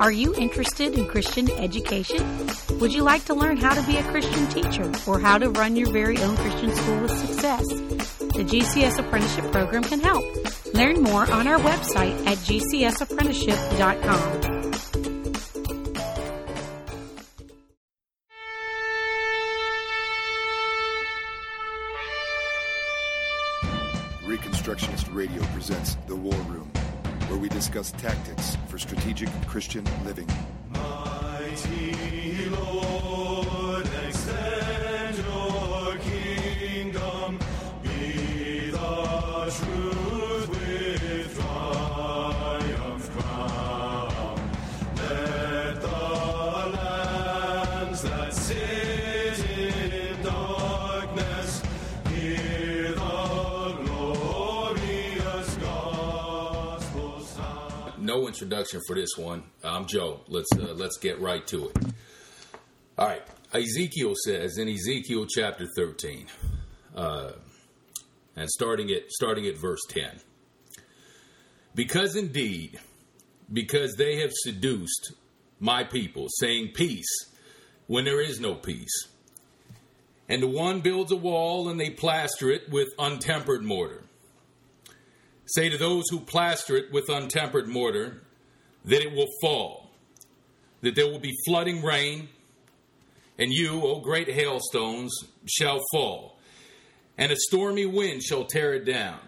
Are you interested in Christian education? Would you like to learn how to be a Christian teacher or how to run your very own Christian school with success? The GCS Apprenticeship Program can help. Learn more on our website at gcsapprenticeship.com. for this one. I'm Joe. Let's uh, let's get right to it. All right. Ezekiel says in Ezekiel chapter 13, uh, and starting at starting at verse 10, because indeed, because they have seduced my people, saying peace when there is no peace, and the one builds a wall and they plaster it with untempered mortar. Say to those who plaster it with untempered mortar that it will fall, that there will be flooding rain, and you, O great hailstones, shall fall, and a stormy wind shall tear it down.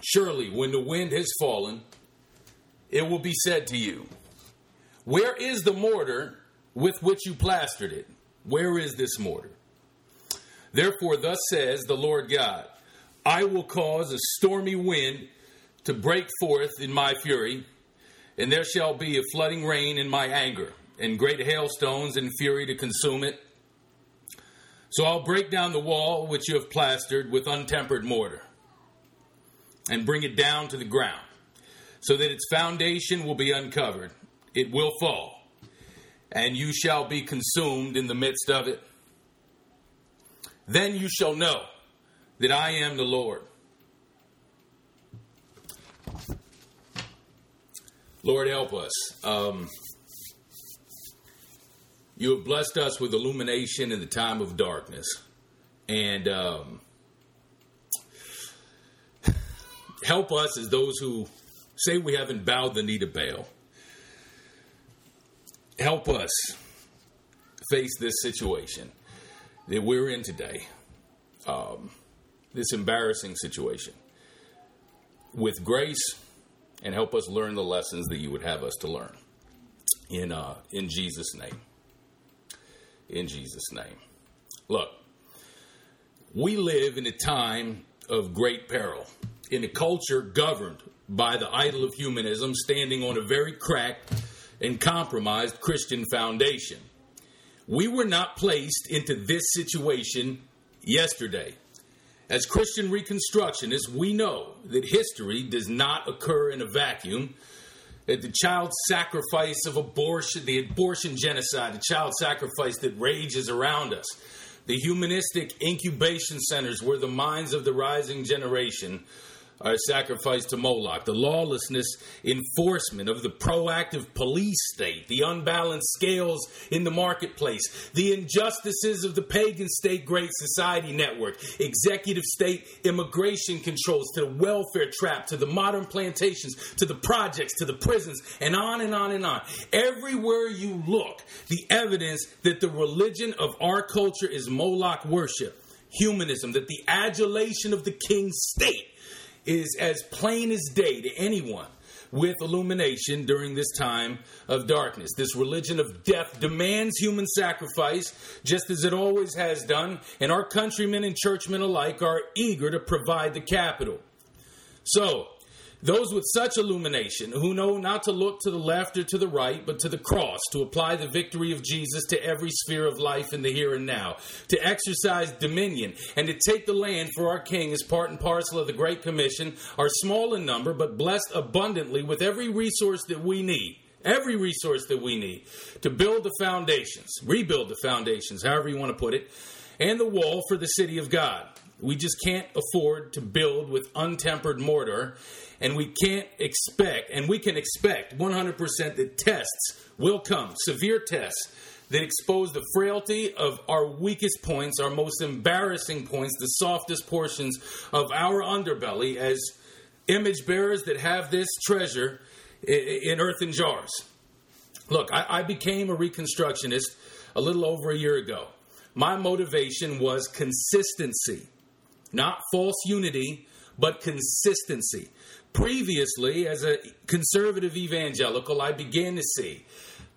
Surely, when the wind has fallen, it will be said to you, Where is the mortar with which you plastered it? Where is this mortar? Therefore, thus says the Lord God I will cause a stormy wind to break forth in my fury, and there shall be a flooding rain in my anger, and great hailstones in fury to consume it. So I'll break down the wall which you have plastered with untempered mortar, and bring it down to the ground, so that its foundation will be uncovered. It will fall, and you shall be consumed in the midst of it. Then you shall know that I am the Lord. Lord, help us. Um, you have blessed us with illumination in the time of darkness. And um, help us as those who say we haven't bowed the knee to Baal. Help us face this situation that we're in today, um, this embarrassing situation, with grace and help us learn the lessons that you would have us to learn. In, uh, in Jesus' name. In Jesus' name. Look, we live in a time of great peril, in a culture governed by the idol of humanism, standing on a very cracked and compromised Christian foundation. We were not placed into this situation yesterday. As Christian Reconstructionists, we know that history does not occur in a vacuum. That the child sacrifice of abortion, the abortion genocide, the child sacrifice that rages around us, the humanistic incubation centers where the minds of the rising generation are sacrificed to Moloch, the lawlessness enforcement of the proactive police state, the unbalanced scales in the marketplace, the injustices of the pagan state great society network, executive state immigration controls to the welfare trap, to the modern plantations, to the projects, to the prisons, and on and on and on. Everywhere you look, the evidence that the religion of our culture is Moloch worship, humanism, that the adulation of the king state is as plain as day to anyone with illumination during this time of darkness. This religion of death demands human sacrifice, just as it always has done, and our countrymen and churchmen alike are eager to provide the capital. So, those with such illumination, who know not to look to the left or to the right, but to the cross, to apply the victory of Jesus to every sphere of life in the here and now, to exercise dominion, and to take the land for our King as part and parcel of the Great Commission, are small in number, but blessed abundantly with every resource that we need. Every resource that we need to build the foundations, rebuild the foundations, however you want to put it, and the wall for the city of God. We just can't afford to build with untempered mortar, and we can't expect, and we can expect 100% that tests will come, severe tests that expose the frailty of our weakest points, our most embarrassing points, the softest portions of our underbelly as image bearers that have this treasure in earthen jars. Look, I, became a Reconstructionist a little over a year ago. My motivation was consistency, not false unity, but consistency. Previously, as a conservative evangelical, I began to see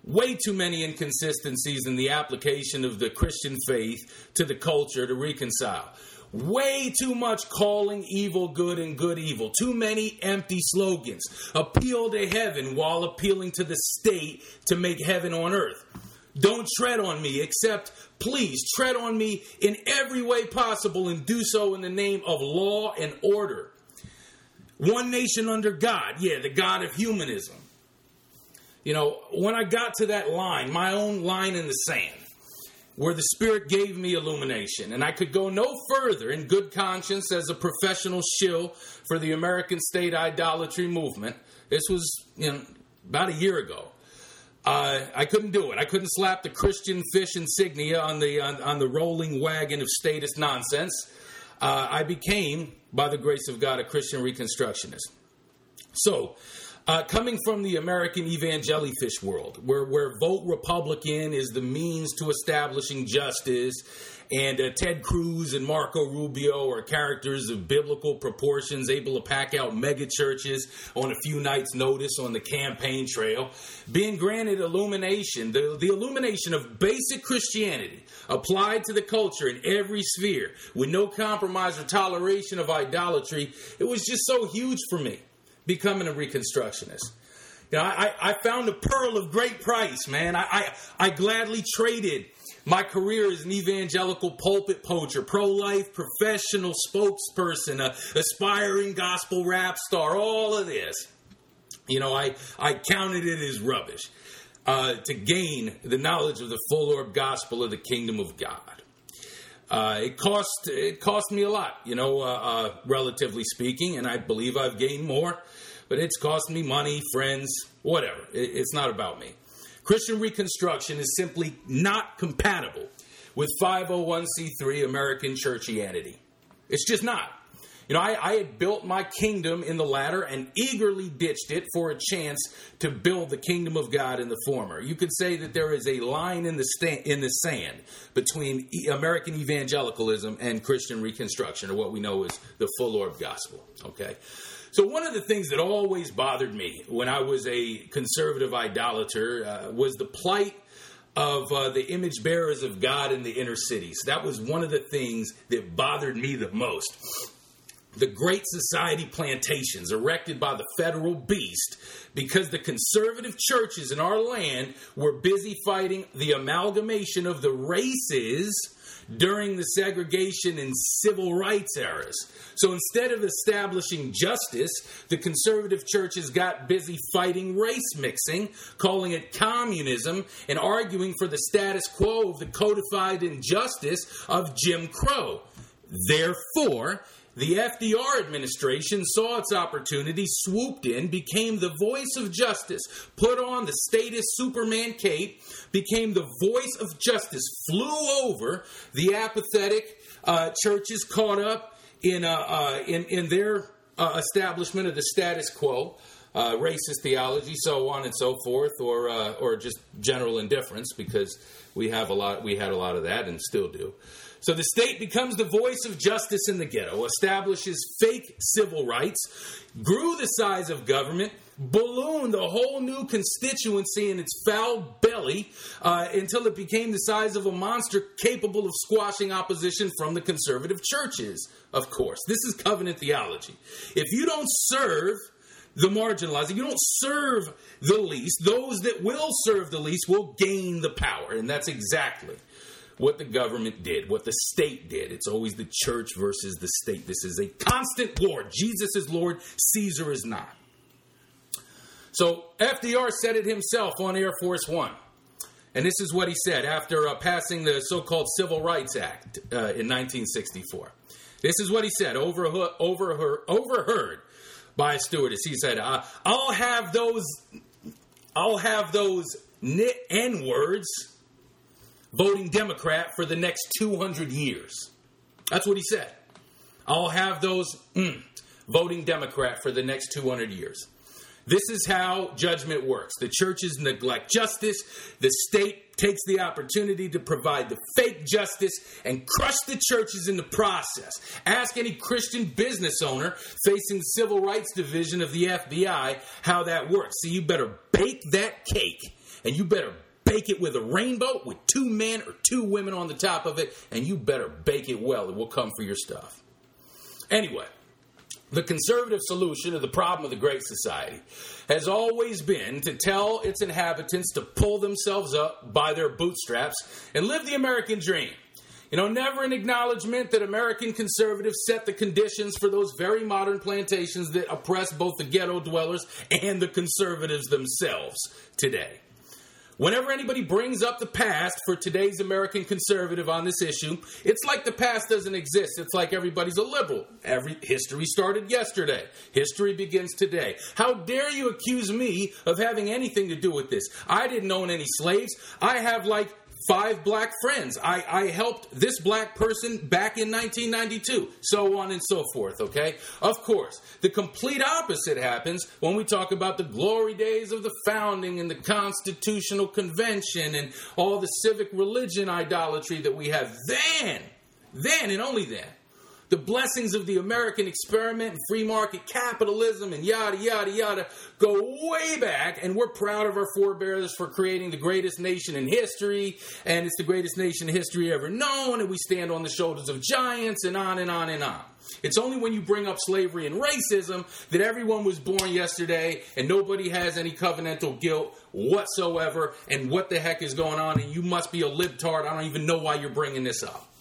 way too many inconsistencies in the application of the Christian faith to the culture to reconcile. Way too much calling evil good and good evil. Too many empty slogans. Appeal to heaven while appealing to the state to make heaven on earth. Don't tread on me, except please tread on me in every way possible and do so in the name of law and order. One nation under God. Yeah, the God of humanism. You know, when I got to that line, my own line in the sand, where the Spirit gave me illumination, and I could go no further in good conscience as a professional shill for the American state idolatry movement. This was, you know, about a year ago. Uh, I couldn't do it. I couldn't slap the Christian fish insignia on the on, on the rolling wagon of statist nonsense. Uh, I became, by the grace of God, a Christian Reconstructionist. So, uh, coming from the American evangelifish world, where, where vote Republican is the means to establishing justice, and uh, Ted Cruz and Marco Rubio are characters of biblical proportions, able to pack out mega churches on a few nights' notice on the campaign trail. Being granted illumination, the, the illumination of basic Christianity applied to the culture in every sphere, with no compromise or toleration of idolatry, it was just so huge for me becoming a Reconstructionist. You know, I, I found a pearl of great price, man. I, I, I gladly traded my career as an evangelical pulpit poacher, pro life professional spokesperson, a aspiring gospel rap star, all of this. You know, I, I counted it as rubbish uh, to gain the knowledge of the full orb gospel of the kingdom of God. Uh, it cost it cost me a lot, you know, uh, uh, relatively speaking, and I believe I've gained more, but it's cost me money, friends, whatever. It, it's not about me. Christian Reconstruction is simply not compatible with 501c3 American churchianity. It's just not. You know, I, I, had built my kingdom in the latter and eagerly ditched it for a chance to build the kingdom of God in the former. You could say that there is a line in the sta- in the sand between American evangelicalism and Christian Reconstruction, or what we know as the full orb gospel. Okay. So one of the things that always bothered me when I was a conservative idolater uh, was the plight of uh, the image bearers of God in the inner cities. That was one of the things that bothered me the most the Great Society plantations erected by the federal beast because the conservative churches in our land were busy fighting the amalgamation of the races during the segregation and civil rights eras. So instead of establishing justice, the conservative churches got busy fighting race mixing, calling it communism, and arguing for the status quo of the codified injustice of Jim Crow. Therefore, the FDR administration saw its opportunity, swooped in, became the voice of justice, put on the status Superman cape, became the voice of justice, flew over the apathetic uh, churches caught up in, uh, uh, in, in, their uh, establishment of the status quo. Uh, racist theology, so on and so forth, or uh, or just general indifference, because we have a lot, we had a lot of that, and still do. So the state becomes the voice of justice in the ghetto, establishes fake civil rights, grew the size of government, ballooned the whole new constituency in its foul belly uh, until it became the size of a monster capable of squashing opposition from the conservative churches. Of course, this is covenant theology. If you don't serve the marginalized, if you don't serve the least, those that will serve the least will gain the power. And that's exactly what the government did, what the state did. It's always the church versus the state. This is a constant war. Jesus is Lord, Caesar is not. So FDR said it himself on Air Force One. And this is what he said after uh, passing the so called Civil Rights Act uh, in 1964. This is what he said, overheard, overheard, by a stewardess. He said, "I'll have those, I'll have those n words voting Democrat for the next 200 years." That's what he said. I'll have those mm, voting Democrat for the next 200 years. This is how judgment works. The churches neglect justice. The state takes the opportunity to provide the fake justice and crush the churches in the process. Ask any Christian business owner facing the Civil Rights Division of the FBI how that works. So you better bake that cake and you better bake it with a rainbow with two men or two women on the top of it and you better bake it well. It will come for your stuff. Anyway, the conservative solution to the problem of the Great Society has always been to tell its inhabitants to pull themselves up by their bootstraps and live the American dream. You know, never an acknowledgement that American conservatives set the conditions for those very modern plantations that oppress both the ghetto dwellers and the conservatives themselves today. Whenever anybody brings up the past for today's American conservative on this issue, it's like the past doesn't exist. It's like everybody's a liberal. Every history started yesterday. History begins today. How dare you accuse me of having anything to do with this? I didn't own any slaves. I have like five black friends. I, I helped this black person back in 1992, so on and so forth, okay? Of course, the complete opposite happens when we talk about the glory days of the founding and the Constitutional Convention and all the civic religion idolatry that we have. Then, then and only then, the blessings of the American experiment and free market capitalism and yada, yada, yada go way back. And we're proud of our forebears for creating the greatest nation in history. And it's the greatest nation in history ever known. And we stand on the shoulders of giants and on and on and on. It's only when you bring up slavery and racism that everyone was born yesterday and nobody has any covenantal guilt whatsoever. And what the heck is going on? And you must be a libtard. I don't even know why you're bringing this up.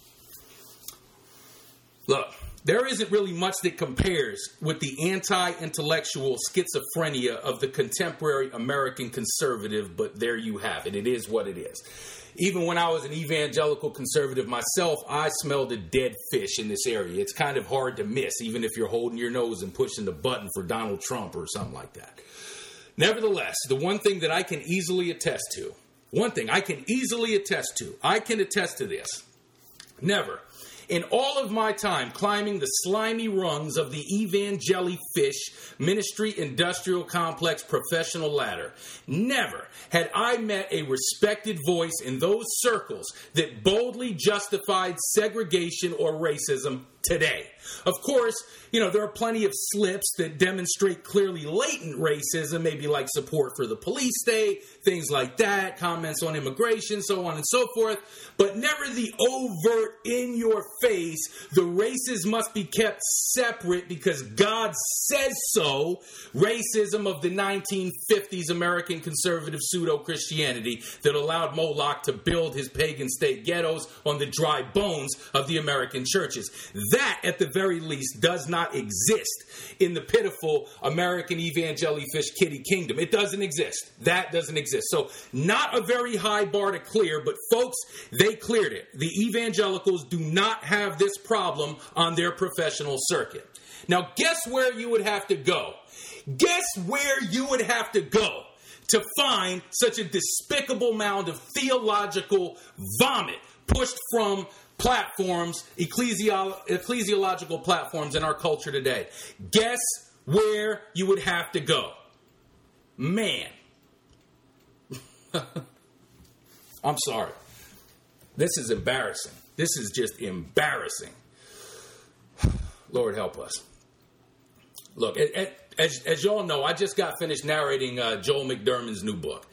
Look, there isn't really much that compares with the anti intellectual schizophrenia of the contemporary American conservative, but there you have it. It is what it is. Even when I was an evangelical conservative myself, I smelled a dead fish in this area. It's kind of hard to miss, even if you're holding your nose and pushing the button for Donald Trump or something like that. Nevertheless, the one thing that I can easily attest to, one thing I can easily attest to, I can attest to this. Never in all of my time climbing the slimy rungs of the Evangeli Fish Ministry Industrial Complex professional ladder, never had I met a respected voice in those circles that boldly justified segregation or racism today. Of course, you know, there are plenty of slips that demonstrate clearly latent racism, maybe like support for the police state, things like that, comments on immigration, so on and so forth, but never the overt, in your face, the races must be kept separate because God says so, racism of the 1950s American conservative pseudo Christianity that allowed Moloch to build his pagan state ghettos on the dry bones of the American churches. That, at the very least, does not exist in the pitiful American evangelical fish kitty kingdom. It doesn't exist. That doesn't exist. So, not a very high bar to clear, but folks, they cleared it. The evangelicals do not have this problem on their professional circuit. Now, guess where you would have to go? Guess where you would have to go to find such a despicable mound of theological vomit pushed from platforms, ecclesiolo- ecclesiological platforms in our culture today. Guess where you would have to go? Man. I'm sorry. This is embarrassing. This is just embarrassing. Lord help us. Look, as, as y'all know, I just got finished narrating uh, Joel McDurmon's new book.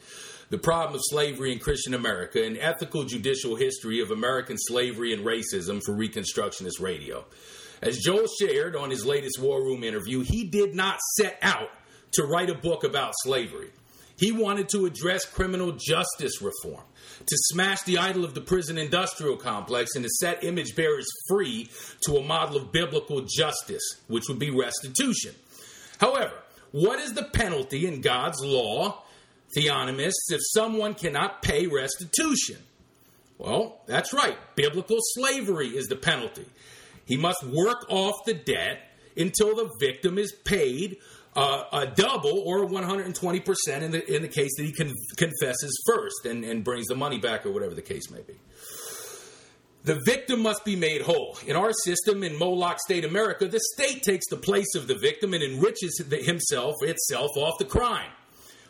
The Problem of Slavery in Christian America, an ethical judicial history of American slavery and racism for Reconstructionist Radio. As Joel shared on his latest War Room interview, he did not set out to write a book about slavery. He wanted to address criminal justice reform, to smash the idol of the prison industrial complex, and to set image bearers free to a model of biblical justice, which would be restitution. However, what is the penalty in God's law theonomists if someone cannot pay restitution? Well, that's right. Biblical slavery is the penalty. He must work off the debt until the victim is paid uh, a double or 120% in the, in the case that he con- confesses first and, and brings the money back or whatever the case may be. The victim must be made whole. In our system, in Moloch State America, the state takes the place of the victim and enriches himself, itself, off the crime.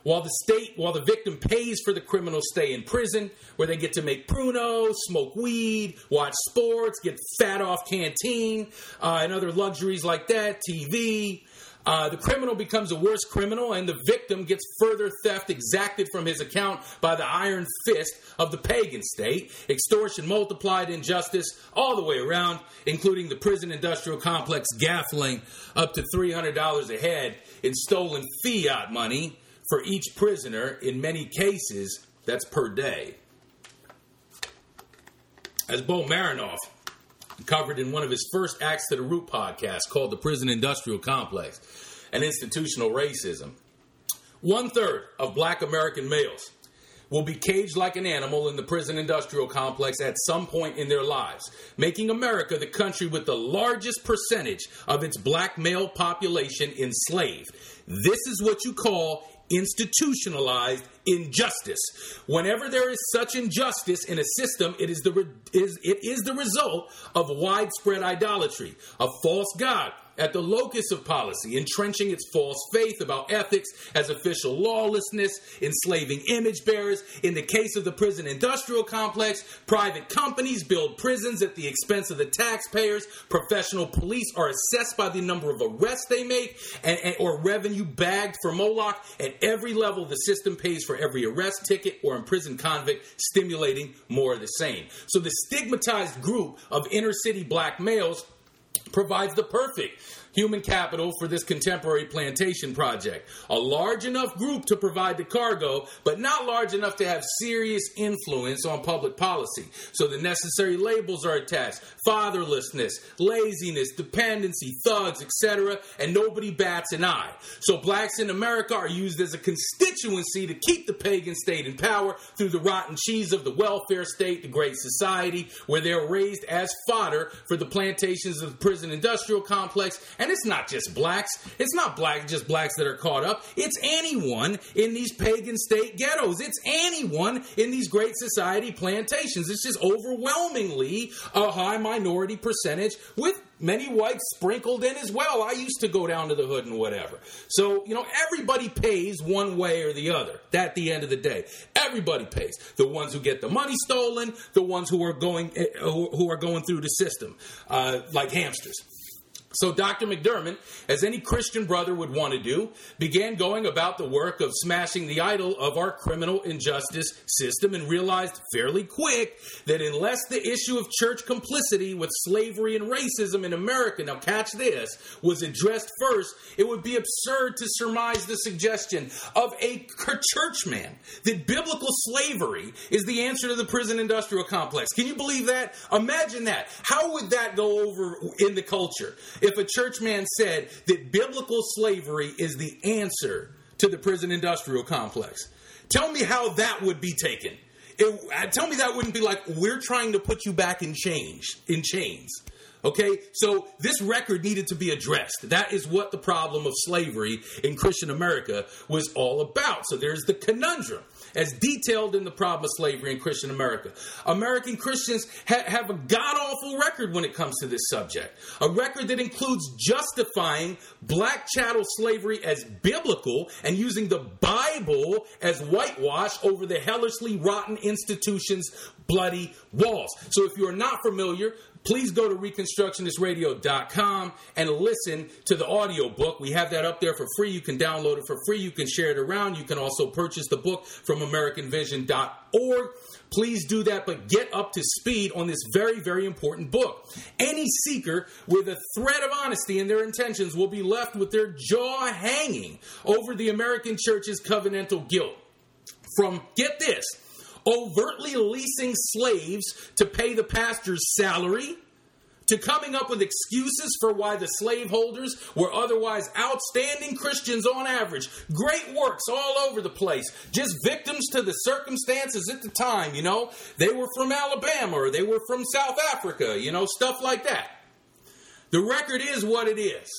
While the state, while the victim pays for the criminal stay in prison, where they get to make pruno, smoke weed, watch sports, get fat off canteen, uh, and other luxuries like that, TV, uh, the criminal becomes a worse criminal, and the victim gets further theft exacted from his account by the iron fist of the pagan state. Extortion multiplied, injustice all the way around, including the prison industrial complex gaffling up to $300 a head in stolen fiat money for each prisoner. In many cases, that's per day. As Bo Marinov covered in one of his first Axe to the Root podcast called The Prison Industrial Complex and Institutional Racism. One third of black American males will be caged like an animal in the prison industrial complex at some point in their lives, making America the country with the largest percentage of its black male population enslaved. This is what you call institutionalized injustice. Whenever there is such injustice in a system, it is the re- is it is the result of widespread idolatry, a false god at the locus of policy, entrenching its false faith about ethics as official lawlessness, enslaving image bearers. In the case of the prison industrial complex, private companies build prisons at the expense of the taxpayers. Professional police are assessed by the number of arrests they make and, and, or revenue bagged for Moloch. At every level, the system pays for every arrest ticket or imprisoned convict, stimulating more of the same. So the stigmatized group of inner city black males provides the perfect human capital for this contemporary plantation project. A large enough group to provide the cargo, but not large enough to have serious influence on public policy. So the necessary labels are attached fatherlessness, laziness, dependency, thugs, etc., and nobody bats an eye. So blacks in America are used as a constituency to keep the pagan state in power through the rotten cheese of the welfare state, the Great Society, where they're raised as fodder for the plantations of the prison industrial complex and it's not just blacks. It's not black just blacks that are caught up. It's anyone in these pagan state ghettos. It's anyone in these great society plantations. It's just overwhelmingly a high minority percentage with many whites sprinkled in as well. I used to go down to the hood and whatever. So, you know, everybody pays one way or the other at the end of the day. Everybody pays. The ones who get the money stolen, the ones who are going eh, who are going through the system uh, like hamsters. So Dr. McDurmon, as any Christian brother would want to do, began going about the work of smashing the idol of our criminal injustice system and realized fairly quick that unless the issue of church complicity with slavery and racism in America, now catch this, was addressed first, it would be absurd to surmise the suggestion of a churchman that biblical slavery is the answer to the prison industrial complex. Can you believe that? Imagine that. How would that go over in the culture? If a churchman said that biblical slavery is the answer to the prison industrial complex. Tell me how that would be taken. It, uh, tell me that wouldn't be like we're trying to put you back in change in chains. Okay, so this record needed to be addressed. That is what the problem of slavery in Christian America was all about. So there's the conundrum as detailed in the problem of slavery in Christian America. American Christians ha- have a god awful record when it comes to this subject. A record that includes justifying black chattel slavery as biblical and using the Bible as whitewash over the hellishly rotten institution's bloody walls. So if you are not familiar, please go to reconstructionistradio.com and listen to the audio book. We have that up there for free. You can download it for free. You can share it around. You can also purchase the book from AmericanVision.org. Please do that, but get up to speed on this very, very important book. Any seeker with a thread of honesty in their intentions will be left with their jaw hanging over the American church's covenantal guilt. From, get this, overtly leasing slaves to pay the pastor's salary, to coming up with excuses for why the slaveholders were otherwise outstanding Christians on average. Great works all over the place. Just victims to the circumstances at the time, you know. They were from Alabama or they were from South Africa, you know, stuff like that. The record is what it is.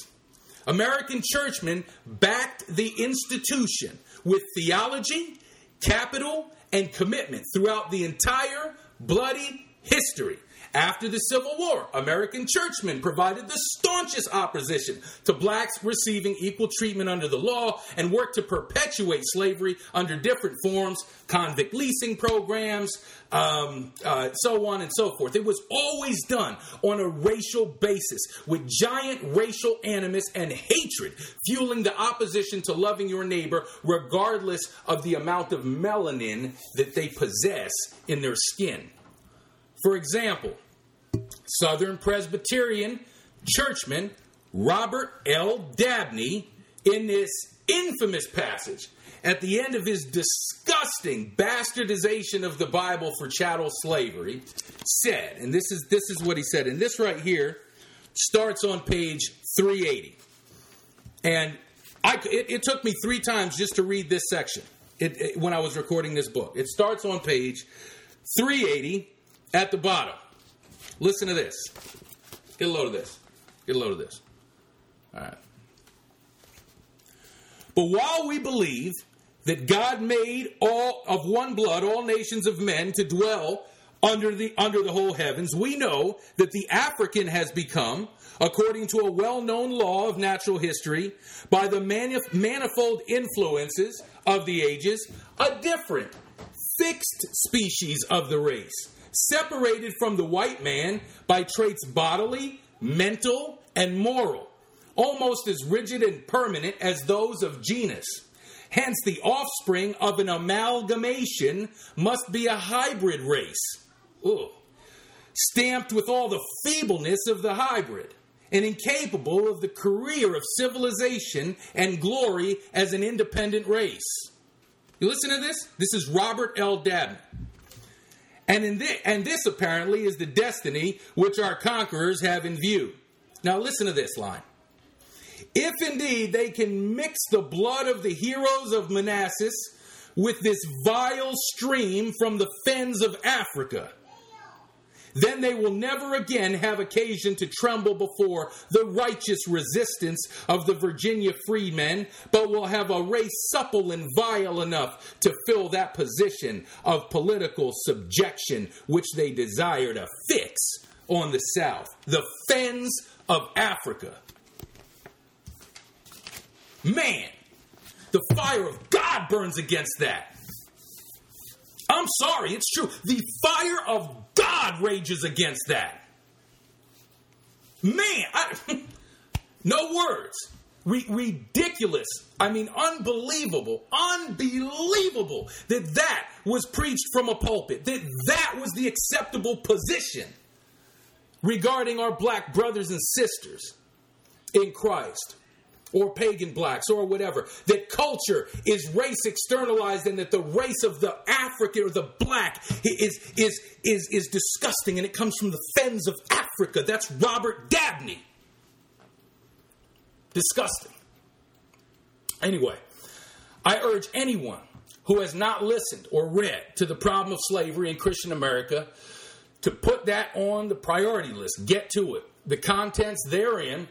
American churchmen backed the institution with theology, capital, and commitment throughout the entire bloody history. After the Civil War, American churchmen provided the staunchest opposition to blacks receiving equal treatment under the law and worked to perpetuate slavery under different forms, convict leasing programs, um, uh, so on and so forth. It was always done on a racial basis with giant racial animus and hatred fueling the opposition to loving your neighbor regardless of the amount of melanin that they possess in their skin. For example, Southern Presbyterian churchman Robert L. Dabney, in this infamous passage at the end of his disgusting bastardization of the Bible for chattel slavery, said, and this is this is what he said, and this right here starts on page 380. And I, it, it took me three times just to read this section it, it, when I was recording this book. It starts on page 380 at the bottom. Listen to this. Get a load of this. Get a load of this. All right. But while we believe that God made all of one blood all nations of men to dwell under the under the whole heavens, we know that the African has become, according to a well-known law of natural history, by the manif- manifold influences of the ages, a different, fixed species of the race separated from the white man by traits bodily, mental, and moral, almost as rigid and permanent as those of genus. Hence, the offspring of an amalgamation must be a hybrid race. Ooh. Stamped with all the feebleness of the hybrid and incapable of the career of civilization and glory as an independent race. You listen to this? This is Robert L. Dabney. And, in this, and this apparently is the destiny which our conquerors have in view. Now, listen to this line. If indeed they can mix the blood of the heroes of Manassas with this vile stream from the fens of Africa, then they will never again have occasion to tremble before the righteous resistance of the Virginia freemen, but will have a race supple and vile enough to fill that position of political subjection which they desire to fix on the South. The fens of Africa. Man, the fire of God burns against that. I'm sorry, it's true. The fire of God rages against that. Man, I, no words. Ridiculous. I mean, unbelievable. Unbelievable that that was preached from a pulpit, that that was the acceptable position regarding our black brothers and sisters in Christ or pagan blacks or whatever. That culture is race externalized and that the race of the African or the black is, is, is, is disgusting and it comes from the fens of Africa. That's Robert Dabney. Disgusting. Anyway, I urge anyone who has not listened or read to the problem of slavery in Christian America to put that on the priority list. Get to it. The contents therein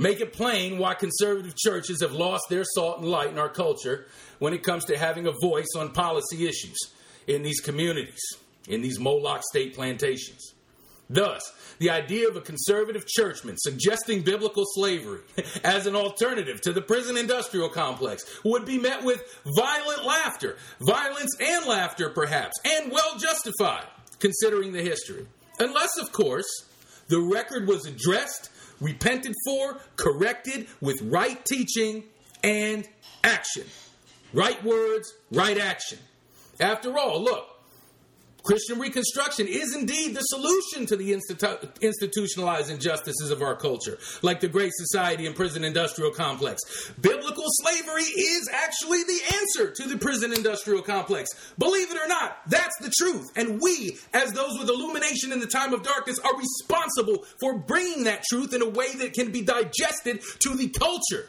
make it plain why conservative churches have lost their salt and light in our culture when it comes to having a voice on policy issues in these communities, in these Moloch state plantations. Thus, the idea of a conservative churchman suggesting biblical slavery as an alternative to the prison industrial complex would be met with violent laughter, violence and laughter perhaps, and well justified considering the history. Unless, of course, the record was addressed, repented for, corrected with right teaching and action. Right words, right action. After all, look, Christian Reconstruction is indeed the solution to the institu- institutionalized injustices of our culture, like the Great Society and prison industrial complex. Biblical slavery is actually the answer to the prison industrial complex. Believe it or not, that's the truth. And we, as those with illumination in the time of darkness, are responsible for bringing that truth in a way that can be digested to the culture.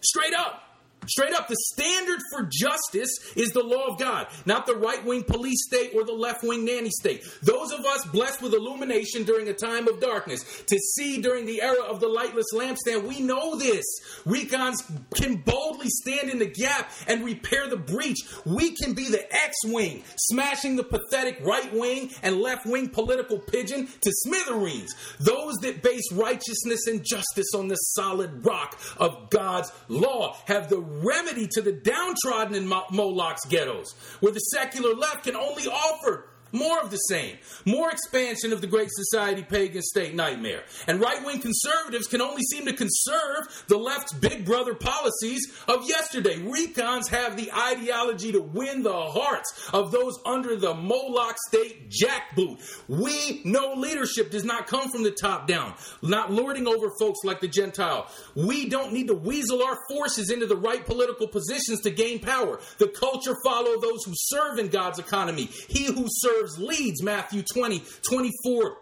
Straight up. Straight up, the standard for justice is the law of God, not the right wing police state or the left wing nanny state. Those of us blessed with illumination during a time of darkness, to see during the era of the lightless lampstand, we know this. Recons can boldly stand in the gap and repair the breach. We can be the X wing, smashing the pathetic right wing and left wing political pigeon to smithereens. Those that base righteousness and justice on the solid rock of God's law have the remedy to the downtrodden in Moloch's ghettos, where the secular left can only offer more of the same. More expansion of the Great Society pagan state nightmare. And right wing conservatives can only seem to conserve the left's big brother policies of yesterday. Recons have the ideology to win the hearts of those under the Moloch state jackboot. We know leadership does not come from the top down, not lording over folks like the Gentile. We don't need to weasel our forces into the right political positions to gain power. The culture follow those who serve in God's economy. He who serves leads, Matthew 20, 24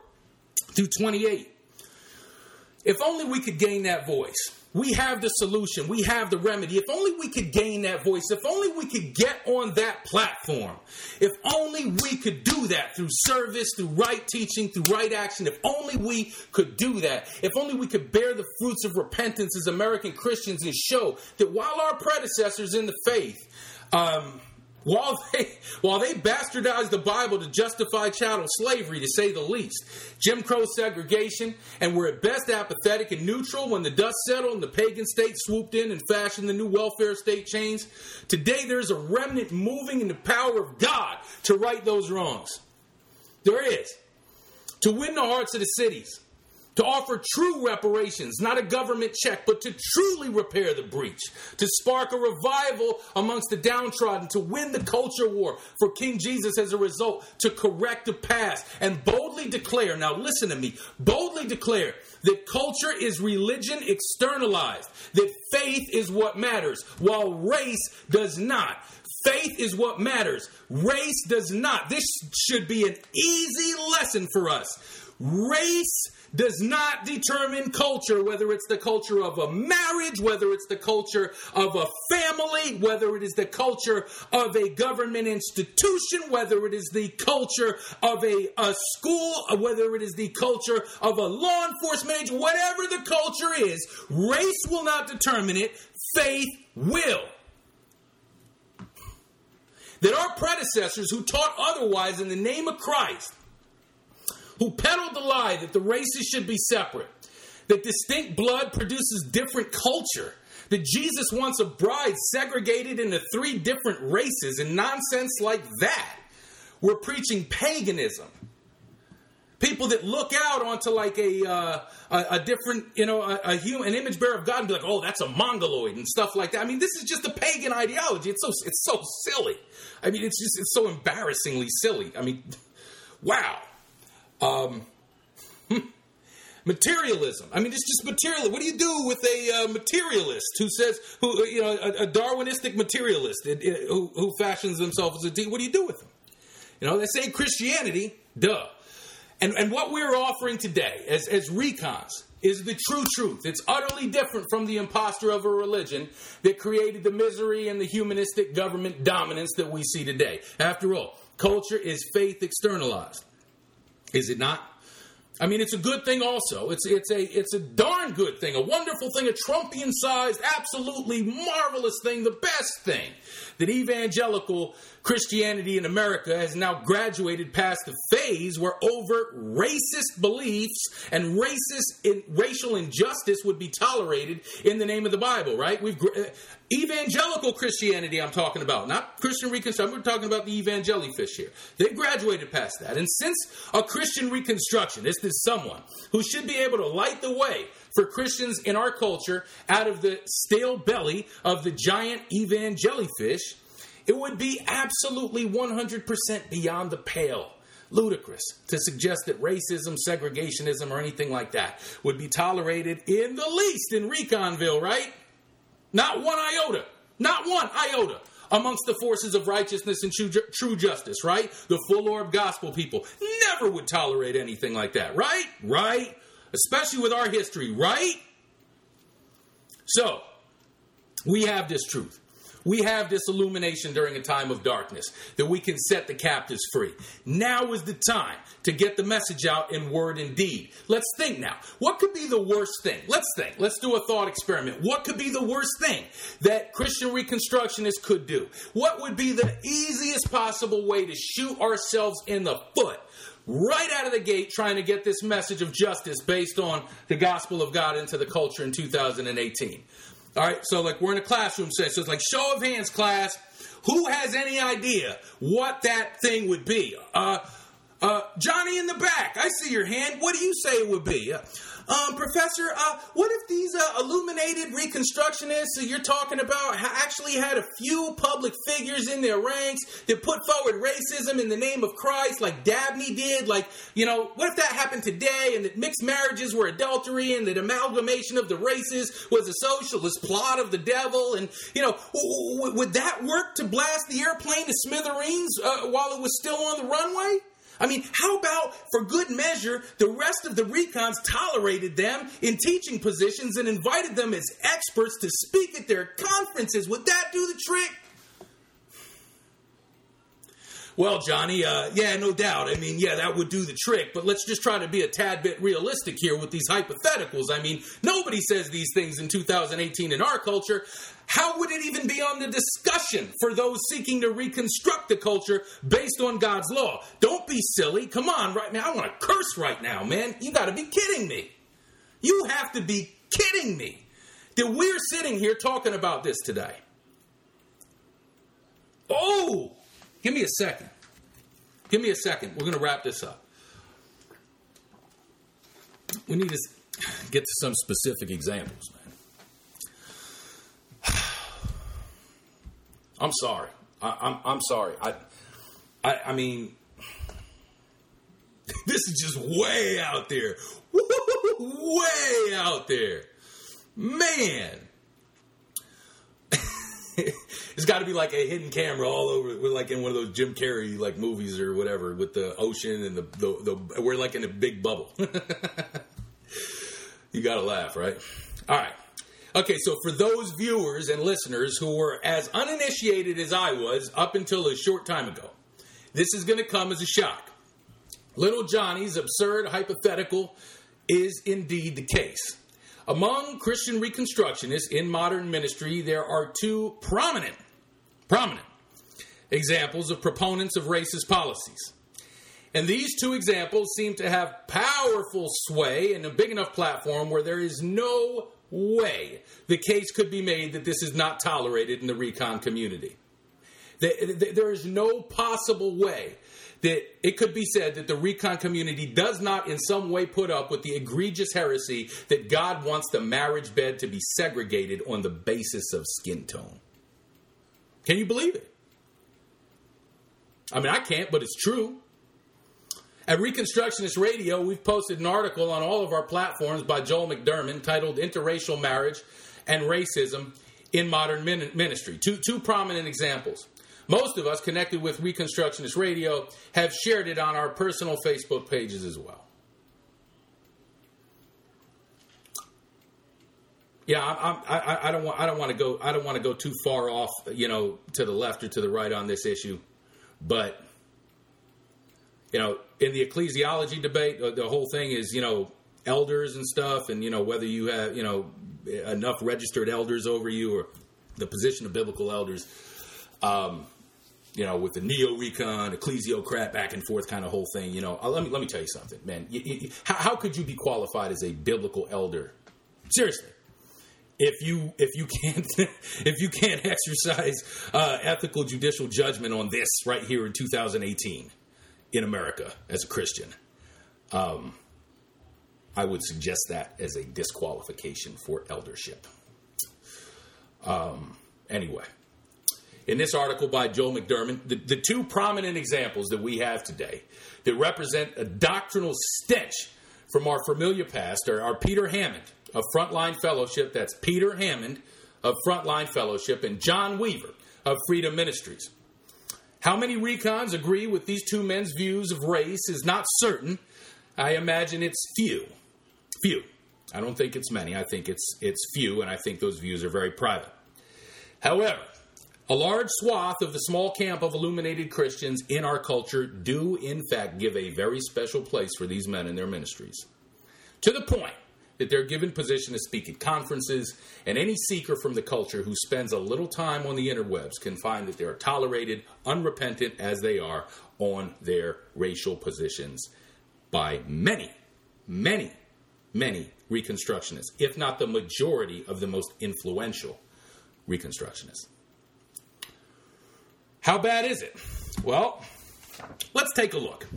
through 28. If only we could gain that voice. We have the solution. We have the remedy. If only we could gain that voice. If only we could get on that platform. If only we could do that through service, through right teaching, through right action. If only we could do that. If only we could bear the fruits of repentance as American Christians and show that while our predecessors in the faith, um, while they, while they bastardized the Bible to justify chattel slavery, to say the least, Jim Crow segregation, and were at best apathetic and neutral when the dust settled and the pagan state swooped in and fashioned the new welfare state chains, today there's a remnant moving in the power of God to right those wrongs. There is. To win the hearts of the cities, to offer true reparations, not a government check, but to truly repair the breach, to spark a revival amongst the downtrodden, to win the culture war for King Jesus as a result, to correct the past, and boldly declare now, listen to me boldly declare that culture is religion externalized, that faith is what matters, while race does not. Faith is what matters. Race does not. This should be an easy lesson for us. Race does not determine culture, whether it's the culture of a marriage, whether it's the culture of a family, whether it is the culture of a government institution, whether it is the culture of a, a school, whether it is the culture of a law enforcement agent, whatever the culture is, race will not determine it, faith will. That our predecessors who taught otherwise in the name of Christ who peddled the lie that the races should be separate, that distinct blood produces different culture, that Jesus wants a bride segregated into three different races, and nonsense like that. We're preaching paganism. People that look out onto like a uh, a, a, different, you know, a, a, human, an image bearer of God, and be like, "Oh, that's a mongoloid" and stuff like that. I mean, this is just a pagan ideology. It's so it's so silly. I mean, it's just it's so embarrassingly silly. I mean, wow. Um, materialism. I mean, it's just material. What do you do with a uh, materialist who says, who you know, a, a Darwinistic materialist it, it, who, who, fashions himself as a deity? What do you do with them? You know, they say Christianity, duh. And and what we're offering today as as recons is the true truth. It's utterly different from the impostor of a religion that created the misery and the humanistic government dominance that we see today. After all, culture is faith externalized. Is it not? I mean, it's a good thing. Also, it's it's a it's a darn good thing, a wonderful thing, a Trumpian-sized, absolutely marvelous thing, the best thing that evangelical Christianity in America has now graduated past the phase where overt racist beliefs and racist in, racial injustice would be tolerated in the name of the Bible. Right? We've evangelical Christianity. I'm talking about, not Christian Reconstruction. We're talking about the evangelical fish here. They've graduated past that, and since a Christian Reconstruction, this is someone who should be able to light the way for Christians in our culture out of the stale belly of the giant jellyfish, it would be absolutely 100% beyond the pale ludicrous to suggest that racism, segregationism, or anything like that would be tolerated in the least in Reconville, right? Not one iota. Not one iota amongst the forces of righteousness and true, justice, right? The full orb gospel people never would tolerate anything like that, right? Right? especially with our history, right? So, We have this truth. We have this illumination during a time of darkness that we can set the captives free. Now is the time to get the message out in word and deed. Let's think now. What could be the worst thing? Let's think. Let's do a thought experiment. What could be the worst thing that Christian Reconstructionists could do? What would be the easiest possible way to shoot ourselves in the foot? Right out of the gate, trying to get this message of justice based on the gospel of God into the culture in 2018. All right, so like we're in a classroom setting, so it's like show of hands, class. Who has any idea what that thing would be? Uh, uh, Johnny in the back, I see your hand. What do you say it would be? Uh, um, Professor, uh, what if these uh, illuminated reconstructionists that you're talking about actually had a few public figures in their ranks that put forward racism in the name of Christ, like Dabney did? Like, you know, what if that happened today and that mixed marriages were adultery and that amalgamation of the races was a socialist plot of the devil? And, you know, w- w- would that work to blast the airplane to smithereens uh, while it was still on the runway? I mean, how about for good measure, the rest of the recons tolerated them in teaching positions and invited them as experts to speak at their conferences? Would that do the trick? Well, Johnny, uh, yeah, no doubt. I mean, yeah, that would do the trick, but let's just try to be a tad bit realistic here with these hypotheticals. I mean, nobody says these things in 2018 in our culture. How would it even be on the discussion for those seeking to reconstruct the culture based on God's law? Don't be silly. Come on, right now. I want to curse right now, man. You got to be kidding me. You have to be kidding me that we're sitting here talking about this today. Oh, give me a second. Give me a second. We're going to wrap this up. We need to get to some specific examples, man. I'm sorry. I, I'm I'm sorry. I, I I mean, this is just way out there, way out there, man. it's got to be like a hidden camera all over, we're like in one of those Jim Carrey like movies or whatever, with the ocean and the the, the we're like in a big bubble. you got to laugh, right? All right. Okay, so for those viewers and listeners who were as uninitiated as I was up until a short time ago, this is going to come as a shock. Little Johnny's absurd hypothetical is indeed the case. Among Christian Reconstructionists in modern ministry, there are two prominent, prominent examples of proponents of racist policies. And these two examples seem to have powerful sway and a big enough platform where there is no way the case could be made that this is not tolerated in the recon community. There is no possible way that it could be said that the recon community does not in some way put up with the egregious heresy that God wants the marriage bed to be segregated on the basis of skin tone. Can you believe it? I mean, I can't, but it's true. At Reconstructionist Radio, we've posted an article on all of our platforms by Joel McDurmon titled Interracial Marriage and Racism in Modern Ministry. Two, two prominent examples. Most of us connected with Reconstructionist Radio have shared it on our personal Facebook pages as well. Yeah, I, I, I, don't want I don't want to go I don't want to go too far off, you know, to the left or to the right on this issue, but you know, in the ecclesiology debate, the whole thing is, you know, elders and stuff, and, you know, whether you have, you know, enough registered elders over you or the position of biblical elders, um, you know, with the neo recon, ecclesiocrat, back and forth kind of whole thing, you know, uh, let me, let me tell you something, man. You, you, how, how could you be qualified as a biblical elder? Seriously if you if you can't if you can't exercise uh, ethical judicial judgment on this right here in 2018 in America as a Christian. Um, I would suggest that as a disqualification for eldership. Um, anyway, in this article by Joel McDurmon, the, the two prominent examples that we have today that represent a doctrinal stench from our familiar past are, are Peter Hammond of Frontline Fellowship, that's Peter Hammond of Frontline Fellowship, and John Weaver of Freedom Ministries. How many recons agree with these two men's views of race is not certain. I imagine it's few. Few. I don't think it's many. I think it's it's few, and I think those views are very private. However, a large swath of the small camp of illuminated Christians in our culture do, in fact, give a very special place for these men in their ministries. To the point that they're given position to speak at conferences, and any seeker from the culture who spends a little time on the interwebs can find that they are tolerated, unrepentant as they are, on their racial positions by many, many, many Reconstructionists, if not the majority of the most influential Reconstructionists. How bad is it? Well, let's take a look.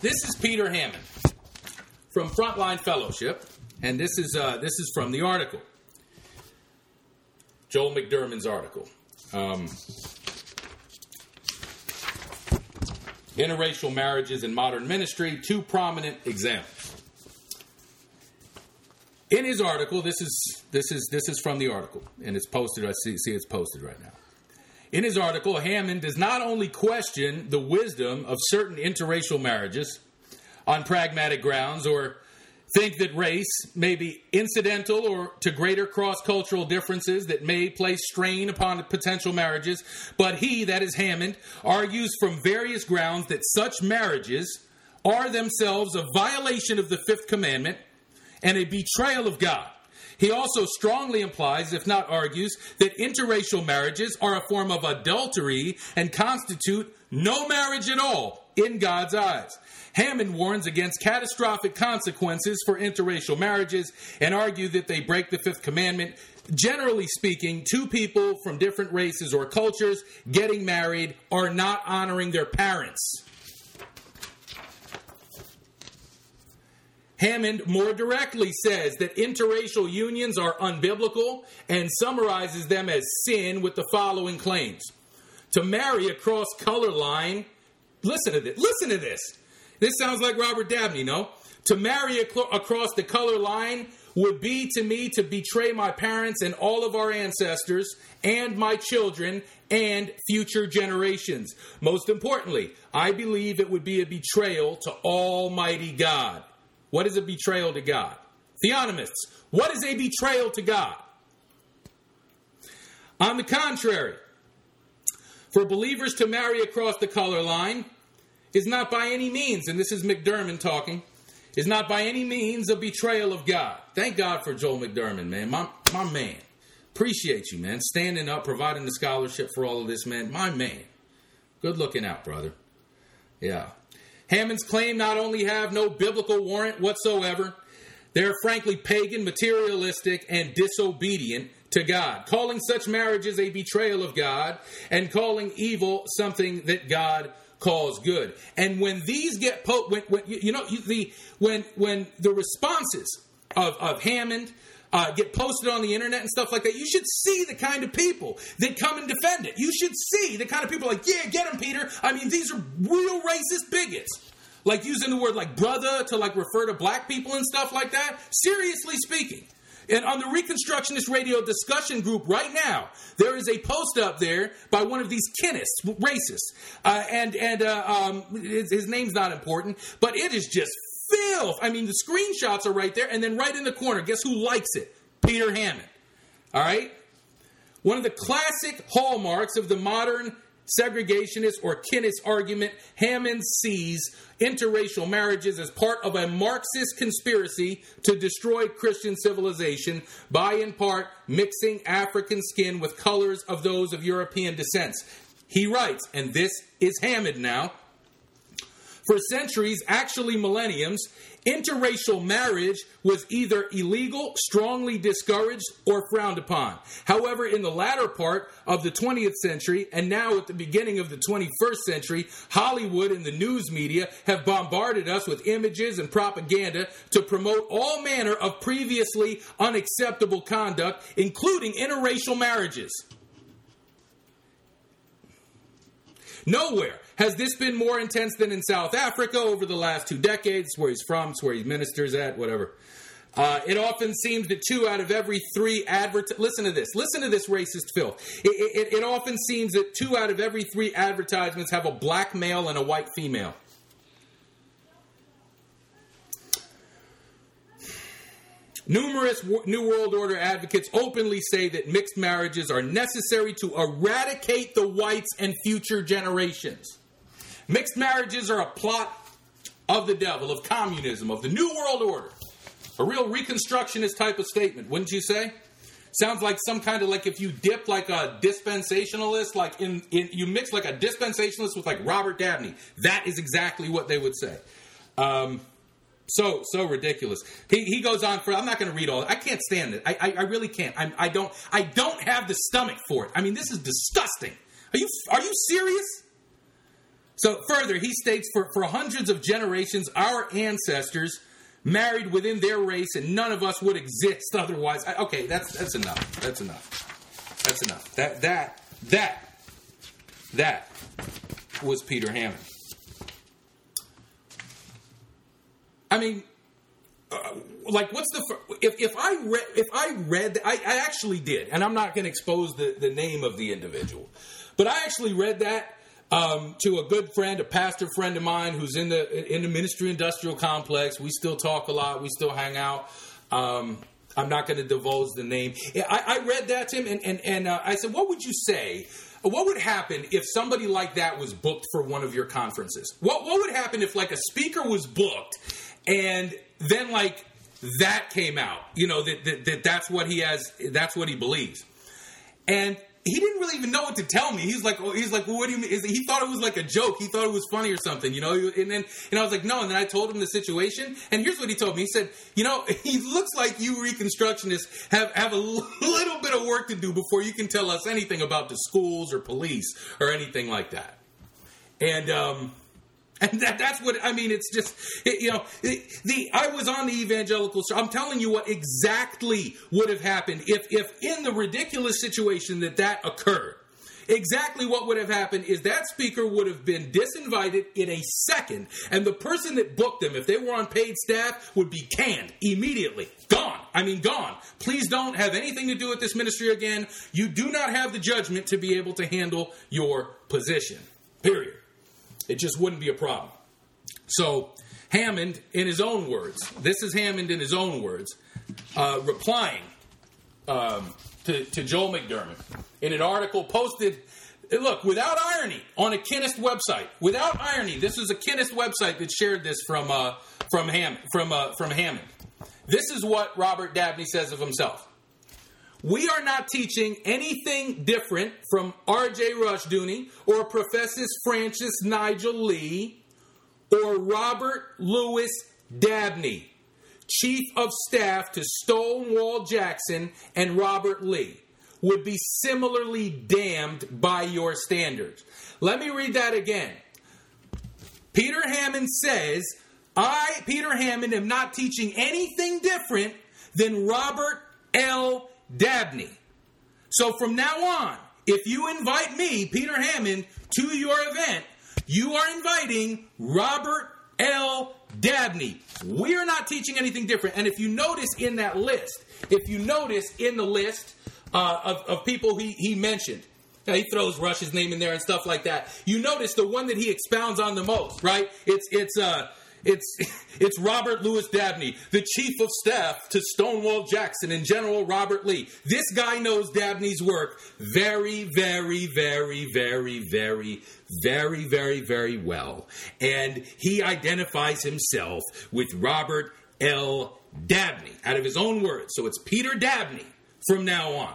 This is Peter Hammond from Frontline Fellowship, and this is uh, this is from the article, Joel McDurmon's article. Um, interracial marriages in modern ministry, two prominent examples. In his article, this is this is this is from the article, and it's posted. I see, see it's posted right now. In his article, Hammond does not only question the wisdom of certain interracial marriages on pragmatic grounds or think that race may be incidental or to greater cross cultural differences that may place strain upon potential marriages, but he, that is Hammond, argues from various grounds that such marriages are themselves a violation of the fifth commandment and a betrayal of God. He also strongly implies, if not argues, that interracial marriages are a form of adultery and constitute no marriage at all in God's eyes. Hammond warns against catastrophic consequences for interracial marriages and argue that they break the fifth commandment. Generally speaking, two people from different races or cultures getting married are not honoring their parents. Hammond more directly says that interracial unions are unbiblical and summarizes them as sin with the following claims. To marry across color line, listen to this, listen to this. This sounds like Robert Dabney, no? To marry across the color line would be to me to betray my parents and all of our ancestors and my children and future generations. Most importantly, I believe it would be a betrayal to Almighty God. What is a betrayal to God? Theonomists, what is a betrayal to God? On the contrary, for believers to marry across the color line is not by any means, and this is McDurmon talking, is not by any means a betrayal of God. Thank God for Joel McDurmon, man. My, my man. Appreciate you, man. Standing up, providing the scholarship for all of this, man. My man. Good looking out, brother. Yeah. Hammond's claim not only have no biblical warrant whatsoever, they're frankly pagan, materialistic, and disobedient to God, calling such marriages a betrayal of God and calling evil something that God calls good. And when these get po- when, when you know the when when the responses of of Hammond uh, get posted on the internet and stuff like that, you should see the kind of people that come and defend it. You should see the kind of people like, yeah, get him, Peter. I mean, these are real racist bigots. Like using the word like brother to like refer to black people and stuff like that. Seriously speaking. And on the Reconstructionist Radio discussion group right now, there is a post up there by one of these kinists, racists, uh, and and uh, um, his, his name's not important, but it is just filth. I mean, the screenshots are right there, and then right in the corner, guess who likes it? Peter Hammond. All right? One of the classic hallmarks of the modern segregationist or kinist argument, Hammond sees interracial marriages as part of a Marxist conspiracy to destroy Christian civilization by, in part, mixing African skin with colors of those of European descent. He writes, and this is Hammond now. For centuries, actually millenniums, interracial marriage was either illegal, strongly discouraged, or frowned upon. However, in the latter part of the 20th century, and now at the beginning of the 21st century, Hollywood and the news media have bombarded us with images and propaganda to promote all manner of previously unacceptable conduct, including interracial marriages. Nowhere has this been more intense than in South Africa over the last two decades? Where he's from, it's where he ministers at, whatever. Uh, it often seems that two out of every three advert. Listen to this. Listen to this racist filth. It, it, it often seems that two out of every three advertisements have a black male and a white female. Numerous New World Order advocates openly say that mixed marriages are necessary to eradicate the whites and future generations. Mixed marriages are a plot of the devil, of communism, of the New World Order. A real reconstructionist type of statement, wouldn't you say? Sounds like some kind of like if you dip like a dispensationalist, like in, in you mix like a dispensationalist with like Robert Dabney. That is exactly what they would say. Um, so so ridiculous. He, he goes on for. I'm not going to read all. I can't stand it. I I, I really can't. I'm, I don't I don't have the stomach for it. I mean, this is disgusting. Are you are you serious? So further, he states for for hundreds of generations, our ancestors married within their race, and none of us would exist otherwise. I, okay, that's that's enough. That's enough. That's enough. That that that that was Peter Hammond. I mean, uh, like, what's the if if I read if I read I, I actually did, and I'm not going to expose the the name of the individual, but I actually read that um, to a good friend, a pastor friend of mine who's in the in the ministry industrial complex. We still talk a lot. We still hang out. Um, I'm not going to divulge the name. I, I read that to him, and and, and uh, I said, "What would you say? What would happen if somebody like that was booked for one of your conferences? What what would happen if like a speaker was booked, and then like that came out? You know that, that, that that's what he has. That's what he believes, and." He didn't really even know what to tell me. He's like, oh, he's like, well, what do you mean? He thought it was like a joke. He thought it was funny or something, you know. And then, and I was like, no. And then I told him the situation, and here's what he told me. He said, you know, he looks like you Reconstructionists have have a little bit of work to do before you can tell us anything about the schools or police or anything like that. And um, and that, that's what I mean. It's just it, you know the, the I was on the evangelical. So I'm telling you what exactly would have happened if if in the ridiculous situation that that occurred. Exactly what would have happened is that speaker would have been disinvited in a second, and the person that booked them, if they were on paid staff, would be canned immediately. Gone. I mean, gone. Please don't have anything to do with this ministry again. You do not have the judgment to be able to handle your position. Period. It just wouldn't be a problem. So, Hammond, in his own words, this is Hammond in his own words, uh, replying um, to, to Joel McDurmon in an article posted. Look, without irony, on a Kinist website. Without irony, this is a Kinist website that shared this from uh, from Ham from uh, from Hammond. This is what Robert Dabney says of himself. We are not teaching anything different from R.J. Rushdoony or Professor Francis Nigel Lee or Robert Louis Dabney, Chief of Staff to Stonewall Jackson and Robert Lee, would be similarly damned by your standards. Let me read that again. Peter Hammond says, I, Peter Hammond, am not teaching anything different than Robert L. Dabney. So from now on, if you invite me, Peter Hammond, to your event, you are inviting Robert L. Dabney. We are not teaching anything different. And if you notice in that list, if you notice in the list uh, of, of people he, he mentioned, he throws Rush's name in there and stuff like that. You notice the one that he expounds on the most, right? It's it's uh it's it's Robert Louis Dabney, the chief of staff to Stonewall Jackson and General Robert Lee. This guy knows Dabney's work very, very, very, very, very, very, very, very well, and he identifies himself with Robert L. Dabney out of his own words. So it's Peter Dabney from now on.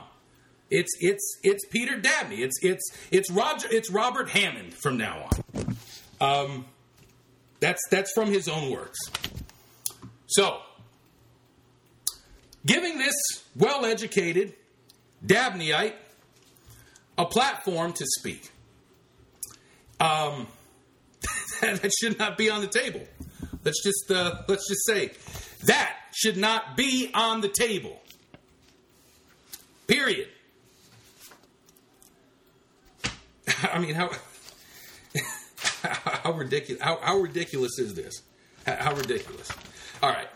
It's it's it's Peter Dabney. It's it's it's Roger. It's Robert Hammond from now on. Um, that's that's from his own works. So, giving this well-educated Dabneyite a platform to speak. Um, that should not be on the table. Let's just uh, let's just say that should not be on the table. Period. I mean, how how ridiculous how, how ridiculous is this? How, how ridiculous! All right,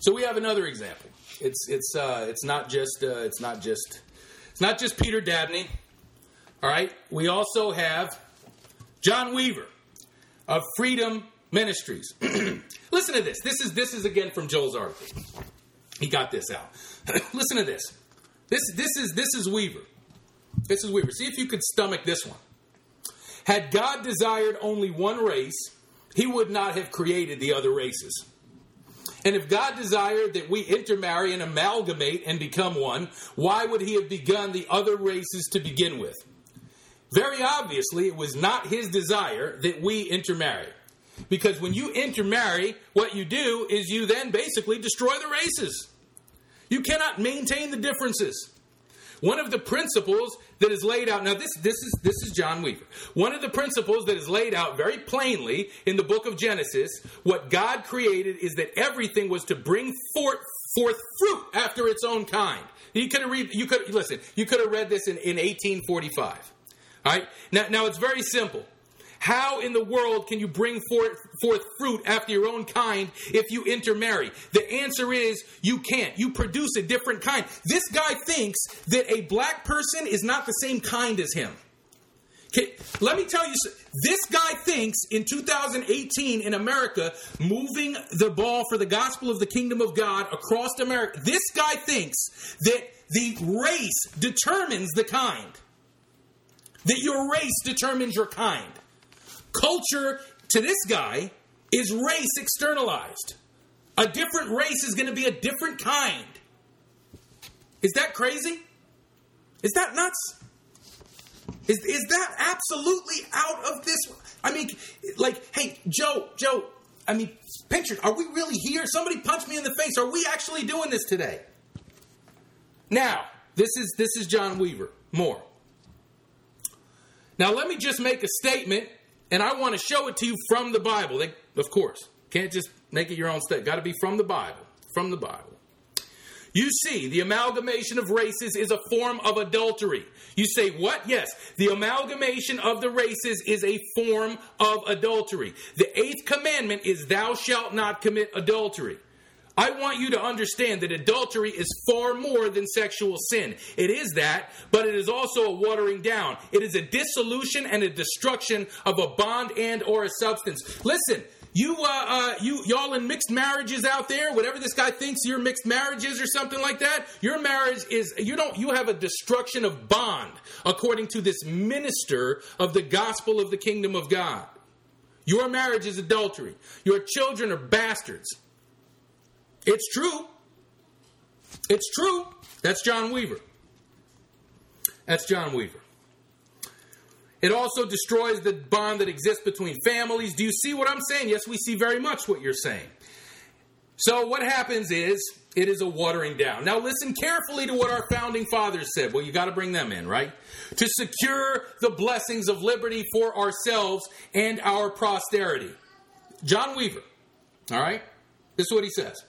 so we have another example. It's it's uh, it's not just uh, it's not just it's not just Peter Dabney. All right, we also have John Weaver of Freedom Ministries. Listen to this. This is this is again from Joel's article. he got this out. Listen to this. This this is this is Weaver. This is Weaver. See if you could stomach this one. Had God desired only one race, he would not have created the other races. And if God desired that we intermarry and amalgamate and become one, why would he have begun the other races to begin with? Very obviously, it was not his desire that we intermarry. Because when you intermarry, what you do is you then basically destroy the races. You cannot maintain the differences. One of the principles that is laid out now this this is this is John Weaver. One of the principles that is laid out very plainly in the book of Genesis, what God created is that everything was to bring forth forth fruit after its own kind. You could have read you could listen, you could have read this in, in 1845. All right? Now now it's very simple. How in the world can you bring forth, forth, fruit after your own kind if you intermarry? The answer is you can't. You produce a different kind. This guy thinks that a black person is not the same kind as him. Okay, let me tell you, this guy thinks in 2018 in America, moving the ball for the gospel of the kingdom of God across America, this guy thinks that the race determines the kind. That your race determines your kind. Culture to this guy is race externalized. A different race is going to be a different kind. Is that crazy? Is that nuts? Is, is that absolutely out of this? I mean, like, hey, Joe, Joe, I mean, picture, are we really here? Somebody punch me in the face. Are we actually doing this today? Now, this is this is John Weaver. More. Now, let me just make a statement and I want to show it to you from the Bible. They, of course, can't just make it your own state. Got to be from the Bible. From the Bible. You see, the amalgamation of races is a form of adultery. You say, what? Yes, the amalgamation of the races is a form of adultery. The eighth commandment is, Thou shalt not commit adultery. I want you to understand that adultery is far more than sexual sin. It is that, but it is also a watering down. It is a dissolution and a destruction of a bond and or a substance. Listen, you uh, uh, you y'all in mixed marriages out there, whatever this guy thinks your mixed marriage is or something like that, your marriage is you don't you have a destruction of bond according to this minister of the gospel of the kingdom of God. Your marriage is adultery. Your children are bastards. It's true. It's true. That's John Weaver. That's John Weaver. It also destroys the bond that exists between families. Do you see what I'm saying? Yes, we see very much what you're saying. So, what happens is it is a watering down. Now, listen carefully to what our founding fathers said. Well, you got to bring them in, right? To secure the blessings of liberty for ourselves and our posterity. John Weaver, all right? This is what he says.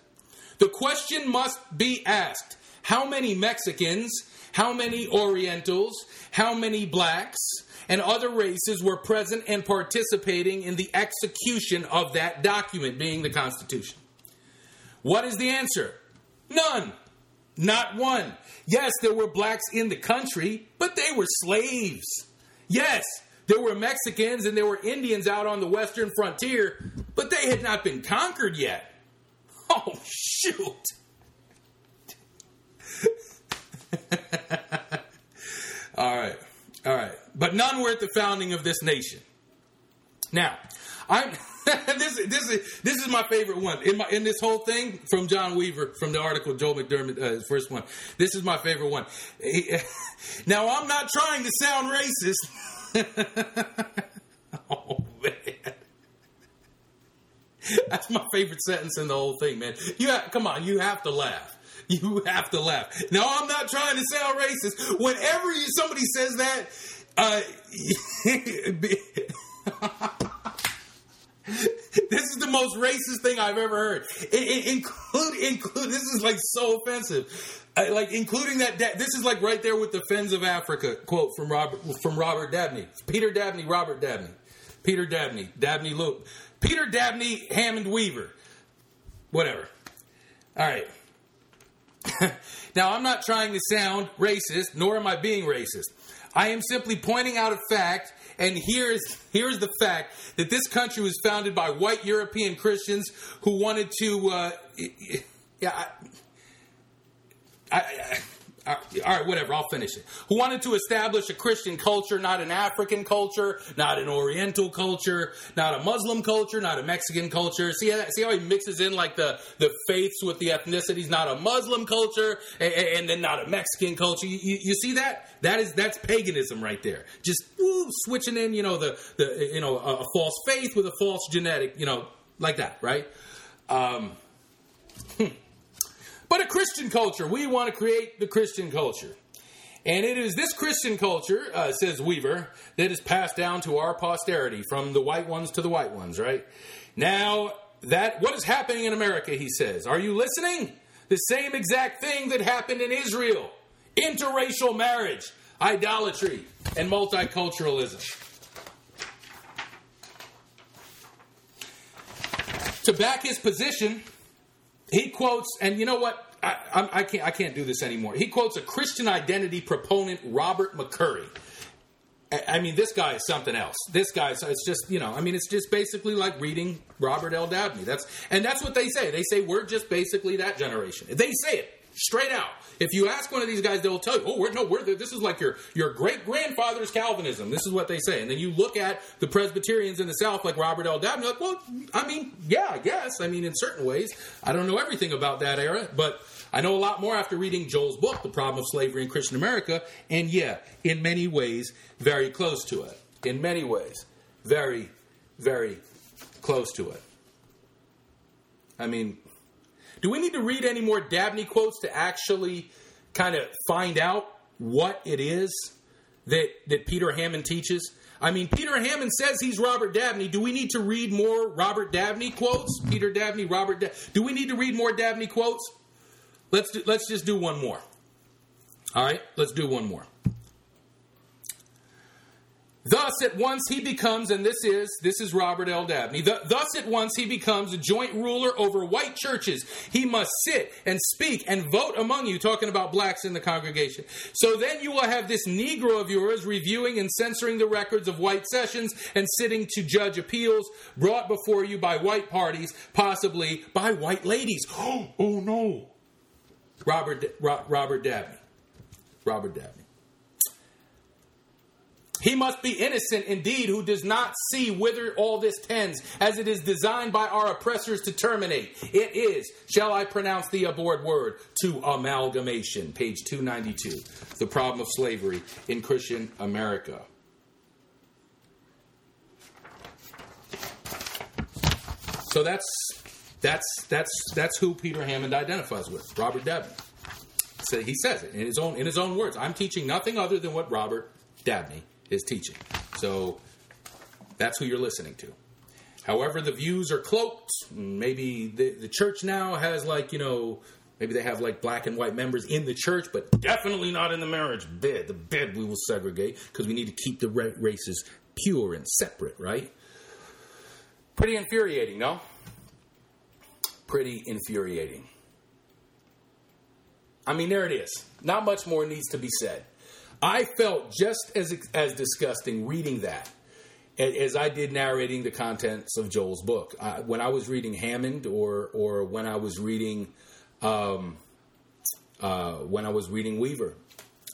The question must be asked how many Mexicans, how many Orientals, how many blacks, and other races were present and participating in the execution of that document, being the Constitution? What is the answer? None. Not one. Yes, there were blacks in the country, but they were slaves. Yes, there were Mexicans and there were Indians out on the western frontier, but they had not been conquered yet. Oh, shoot. all right. All right. But none were at the founding of this nation. Now, I'm this this is this is my favorite one in my in this whole thing from John Weaver from the article Joel McDurmon uh, first one. This is my favorite one. Now I'm not trying to sound racist. oh. That's my favorite sentence in the whole thing, man. You have, come on, you have to laugh. You have to laugh. No, I'm not trying to sound racist. Whenever you, somebody says that, uh, this is the most racist thing I've ever heard. include, include. This is like so offensive. like including that. This is like right there with the "Fens of Africa" quote from Robert from Robert Dabney, Peter Dabney, Robert Dabney, Peter Dabney, Dabney Luke. Peter Dabney Hammond Weaver. Whatever. All right. now, I'm not trying to sound racist, nor am I being racist. I am simply pointing out a fact, and here's here's the fact that this country was founded by white European Christians who wanted to. Uh, yeah, I, I, I, all right, whatever. I'll finish it. Who wanted to establish a Christian culture, not an African culture, not an Oriental culture, not a Muslim culture, not a Mexican culture. See, how- see how he mixes in like the the faiths with the ethnicities. Not a Muslim culture, and, and then not a Mexican culture. You, you, you see that? That is that's paganism right there. Just woo, switching in, you know, the the you know a, a false faith with a false genetic, you know, like that, right? Um, but a Christian culture. We want to create the Christian culture. And it is this Christian culture, uh, says Weaver, that is passed down to our posterity from the white ones to the white ones, right? Now, that what is happening in America, he says. Are you listening? The same exact thing that happened in Israel interracial marriage, idolatry, and multiculturalism. To back his position, he quotes, and you know what? I, I, I can't. I can't do this anymore. He quotes a Christian identity proponent, Robert McCurry. I, mean, this guy is something else. This guy's. It's just you know. I mean, it's just basically like reading Robert L. Dabney. That's and that's what they say. They say we're just basically that generation. They say it straight out. If you ask one of these guys, they'll tell you, "Oh, we're no, we're this is like your your great grandfather's Calvinism." This is what they say, and then you look at the Presbyterians in the South, like Robert L. Dabney. Like, well, I mean, yeah, I guess. I mean, in certain ways, I don't know everything about that era, but I know a lot more after reading Joel's book, "The Problem of Slavery in Christian America," and yeah, in many ways, very close to it. In many ways, very, very close to it. I mean, do we need to read any more Dabney quotes to actually kind of find out what it is that that Peter Hammond teaches? I mean, Peter Hammond says he's Robert Dabney. Do we need to read more Robert Dabney quotes? Peter Dabney, Robert. Da- do we need to read more Dabney quotes? Let's do, let's just do one more. All right, let's do one more. Thus, at once he becomes, and this is this is Robert L. Dabney. Th- thus, at once he becomes a joint ruler over white churches. He must sit and speak and vote among you, talking about blacks in the congregation. So then you will have this Negro of yours reviewing and censoring the records of white sessions and sitting to judge appeals brought before you by white parties, possibly by white ladies. oh no, Robert Ro- Robert Dabney. Robert Dabney. He must be innocent indeed who does not see whither all this tends, as it is designed by our oppressors to terminate. It is, shall I pronounce the abhorred word, to amalgamation. Page 292. The problem of slavery in Christian America. So that's that's that's that's who Peter Hammond identifies with, Robert Dabney. So he says it in his own in his own words. I'm teaching nothing other than what Robert Dabney is teaching. So that's who you're listening to. However, the views are cloaked. Maybe the, the church now has like, you know, maybe they have like black and white members in the church, but definitely not in the marriage bed. The bed we will segregate because we need to keep the races pure and separate, right? Pretty infuriating, no? Pretty infuriating. I mean, there it is. Not much more needs to be said. I felt just as as disgusting reading that as I did narrating the contents of Joel's book. Uh, when I was reading Hammond, or or when I was reading, um, uh, when I was reading Weaver,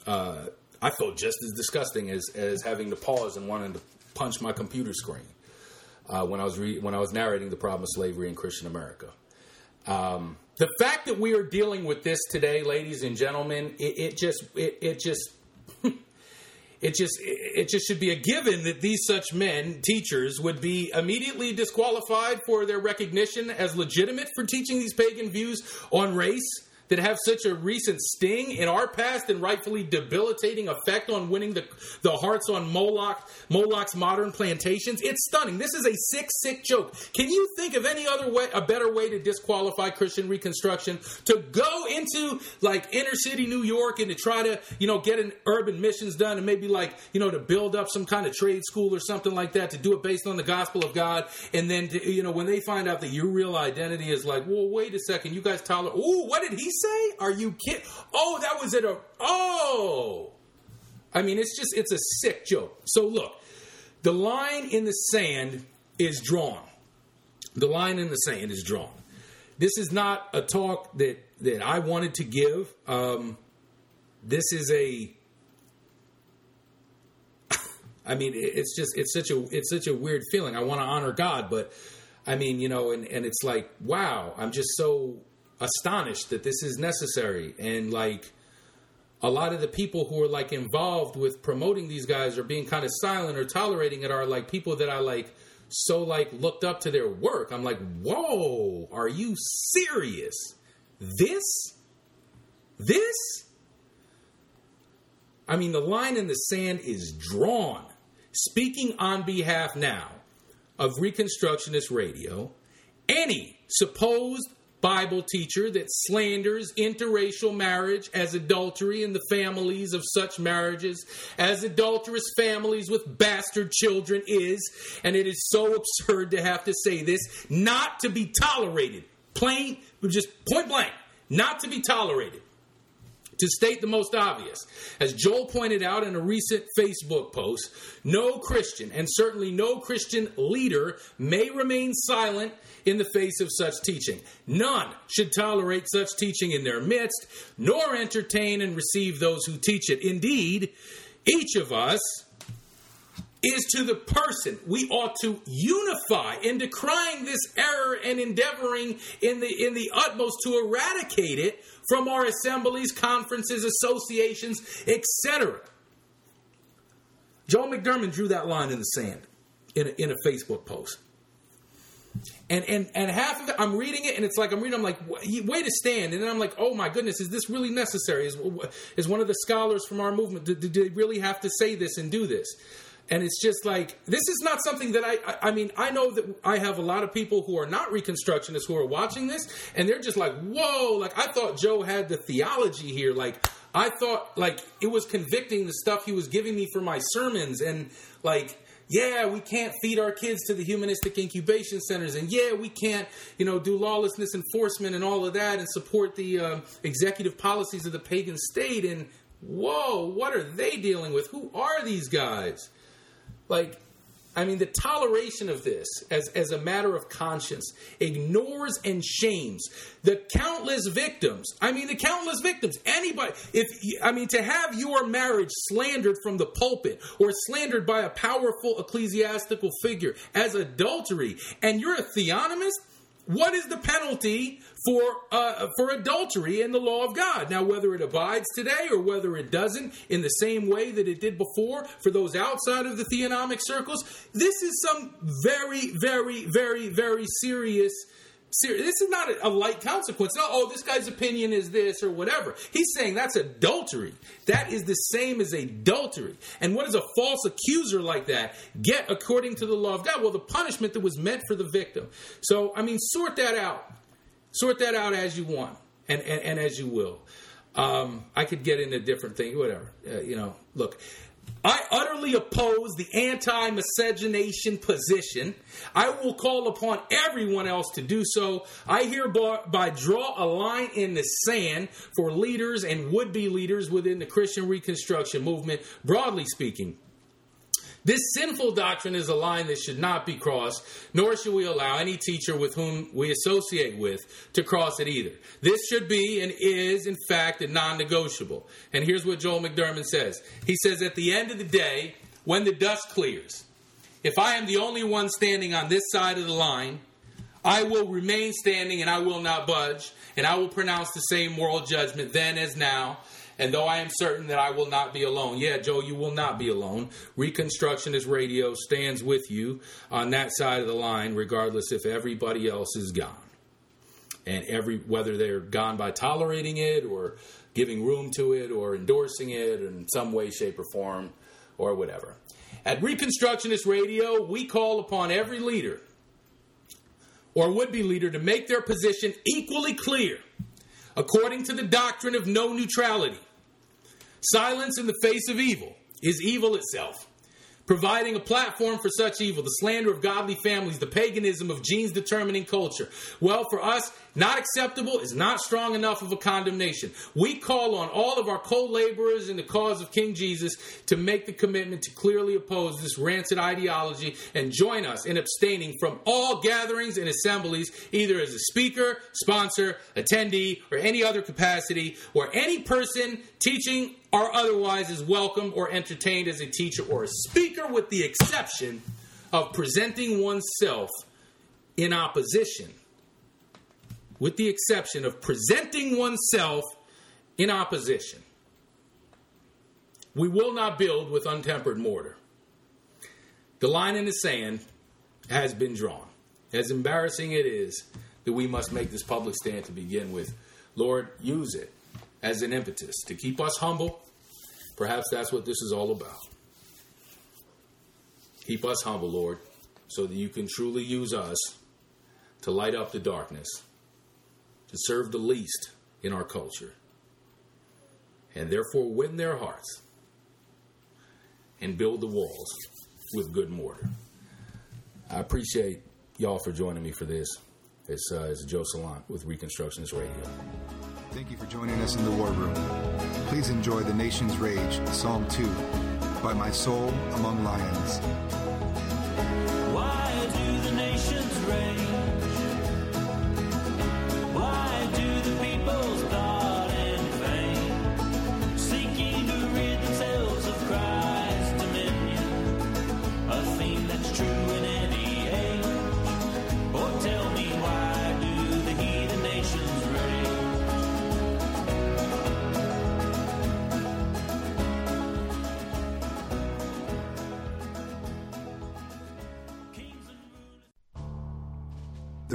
uh, I felt just as disgusting as as having to pause and wanting to punch my computer screen uh, when I was re- when I was narrating the problem of slavery in Christian America. Um, the fact that we are dealing with this today, ladies and gentlemen, it, it just it, it just it just it just should be a given that these such men teachers would be immediately disqualified for their recognition as legitimate for teaching these pagan views on race that have such a recent sting in our past and rightfully debilitating effect on winning the, the hearts on Moloch, Moloch's modern plantations. It's stunning. This is a sick, sick joke. Can you think of any other way, a better way to disqualify Christian Reconstruction? To go into like inner city New York and to try to, you know, get an urban missions done and maybe like, you know, to build up some kind of trade school or something like that to do it based on the gospel of God. And then, to, you know, when they find out that your real identity is like, well, wait a second, you guys tolerate, oh, what did he say? Are you kidding? Oh, that was a, oh. I mean, it's just, it's a sick joke. So look, the line in the sand is drawn. The line in the sand is drawn. This is not a talk that that I wanted to give. Um, this is a. I mean, it's just it's such a it's such a weird feeling. I want to honor God, but I mean, you know, and and it's like, wow, I'm just so astonished that this is necessary, and like a lot of the people who are like involved with promoting these guys are being kind of silent or tolerating it are like people that I like so like looked up to their work. I'm like, whoa, are you serious? This? This? I mean, the line in the sand is drawn. Speaking on behalf now of Reconstructionist Radio, any supposed Bible teacher that slanders interracial marriage as adultery in the families of such marriages, as adulterous families with bastard children is, and it is so absurd to have to say this, not to be tolerated. Plain, just point blank, not to be tolerated to state the most obvious, as Joel pointed out in a recent Facebook post, no Christian, and certainly no Christian leader, may remain silent in the face of such teaching. None should tolerate such teaching in their midst, nor entertain and receive those who teach it. Indeed, each of us is to the person. We ought to unify in decrying this error and endeavoring in the in the utmost to eradicate it from our assemblies, conferences, associations, etc. Joe McDurmon drew that line in the sand in a, in a Facebook post. And, and and half of it, I'm reading it, and it's like I'm reading. I'm like, way to stand, and then I'm like, oh my goodness, is this really necessary? Is is one of the scholars from our movement? Do they really have to say this and do this? And it's just like this is not something that I, I. I mean, I know that I have a lot of people who are not Reconstructionists who are watching this, and they're just like, whoa! Like I thought Joe had the theology here. Like I thought, like it was convicting the stuff he was giving me for my sermons, and like yeah, we can't feed our kids to the humanistic incubation centers, and yeah, we can't, you know, do lawlessness enforcement and all of that, and support the um, executive policies of the pagan state. And whoa, what are they dealing with? Who are these guys? Like, I mean, the toleration of this as, as a matter of conscience ignores and shames the countless victims. I mean, the countless victims. Anybody, if I mean, to have your marriage slandered from the pulpit or slandered by a powerful ecclesiastical figure as adultery, and you're a theonomist, what is the penalty for uh, for adultery in the law of God? Now, whether it abides today or whether it doesn't, in the same way that it did before, for those outside of the theonomic circles, this is some very, very, very, very serious. Ser- this is not a, a light consequence. No, oh, this guy's opinion is this or whatever. He's saying that's adultery. That is the same as adultery. And what does a false accuser like that get according to the law of God? Well, the punishment that was meant for the victim. So, I mean, sort that out. Sort that out as you want and, and, and as you will. Um, I could get into different things, whatever. Uh, you know, look, I utterly oppose the anti miscegenation position. I will call upon everyone else to do so. I hereby draw a line in the sand for leaders and would be leaders within the Christian Reconstruction movement, broadly speaking. This sinful doctrine is a line that should not be crossed, nor should we allow any teacher with whom we associate with to cross it either. This should be and is, in fact, a non negotiable. And here's what Joel McDurmon says He says, At the end of the day, when the dust clears, if I am the only one standing on this side of the line, I will remain standing and I will not budge, and I will pronounce the same moral judgment then as now. And though I am certain that I will not be alone, yeah, Joe, you will not be alone. Reconstructionist Radio stands with you on that side of the line, regardless if everybody else is gone. And every whether they're gone by tolerating it or giving room to it or endorsing it in some way, shape, or form, or whatever. At Reconstructionist Radio, we call upon every leader or would be leader to make their position equally clear according to the doctrine of no neutrality. Silence in the face of evil is evil itself. providing a platform for such evil, the slander of godly families, the paganism of genes determining culture. Well, for us, not acceptable is not strong enough of a condemnation. We call on all of our co laborers in the cause of King Jesus to make the commitment to clearly oppose this rancid ideology and join us in abstaining from all gatherings and assemblies, either as a speaker, sponsor, attendee, or any other capacity, where any person teaching or otherwise is welcomed or entertained as a teacher or a speaker, with the exception of presenting oneself in opposition. With the exception of presenting oneself in opposition. We will not build with untempered mortar. The line in the sand has been drawn. As embarrassing it is that we must make this public stand to begin with, Lord, use it as an impetus to keep us humble. Perhaps that's what this is all about. Keep us humble, Lord, so that you can truly use us to light up the darkness, to serve the least in our culture, and therefore win their hearts and build the walls with good mortar. I appreciate y'all for joining me for this. It's, uh, it's Joe Salant with Reconstructionist Radio. Thank you for joining us in the War Room. Please enjoy The Nation's Rage, Psalm 2, by My Soul Among Lions. Why do the nations rage?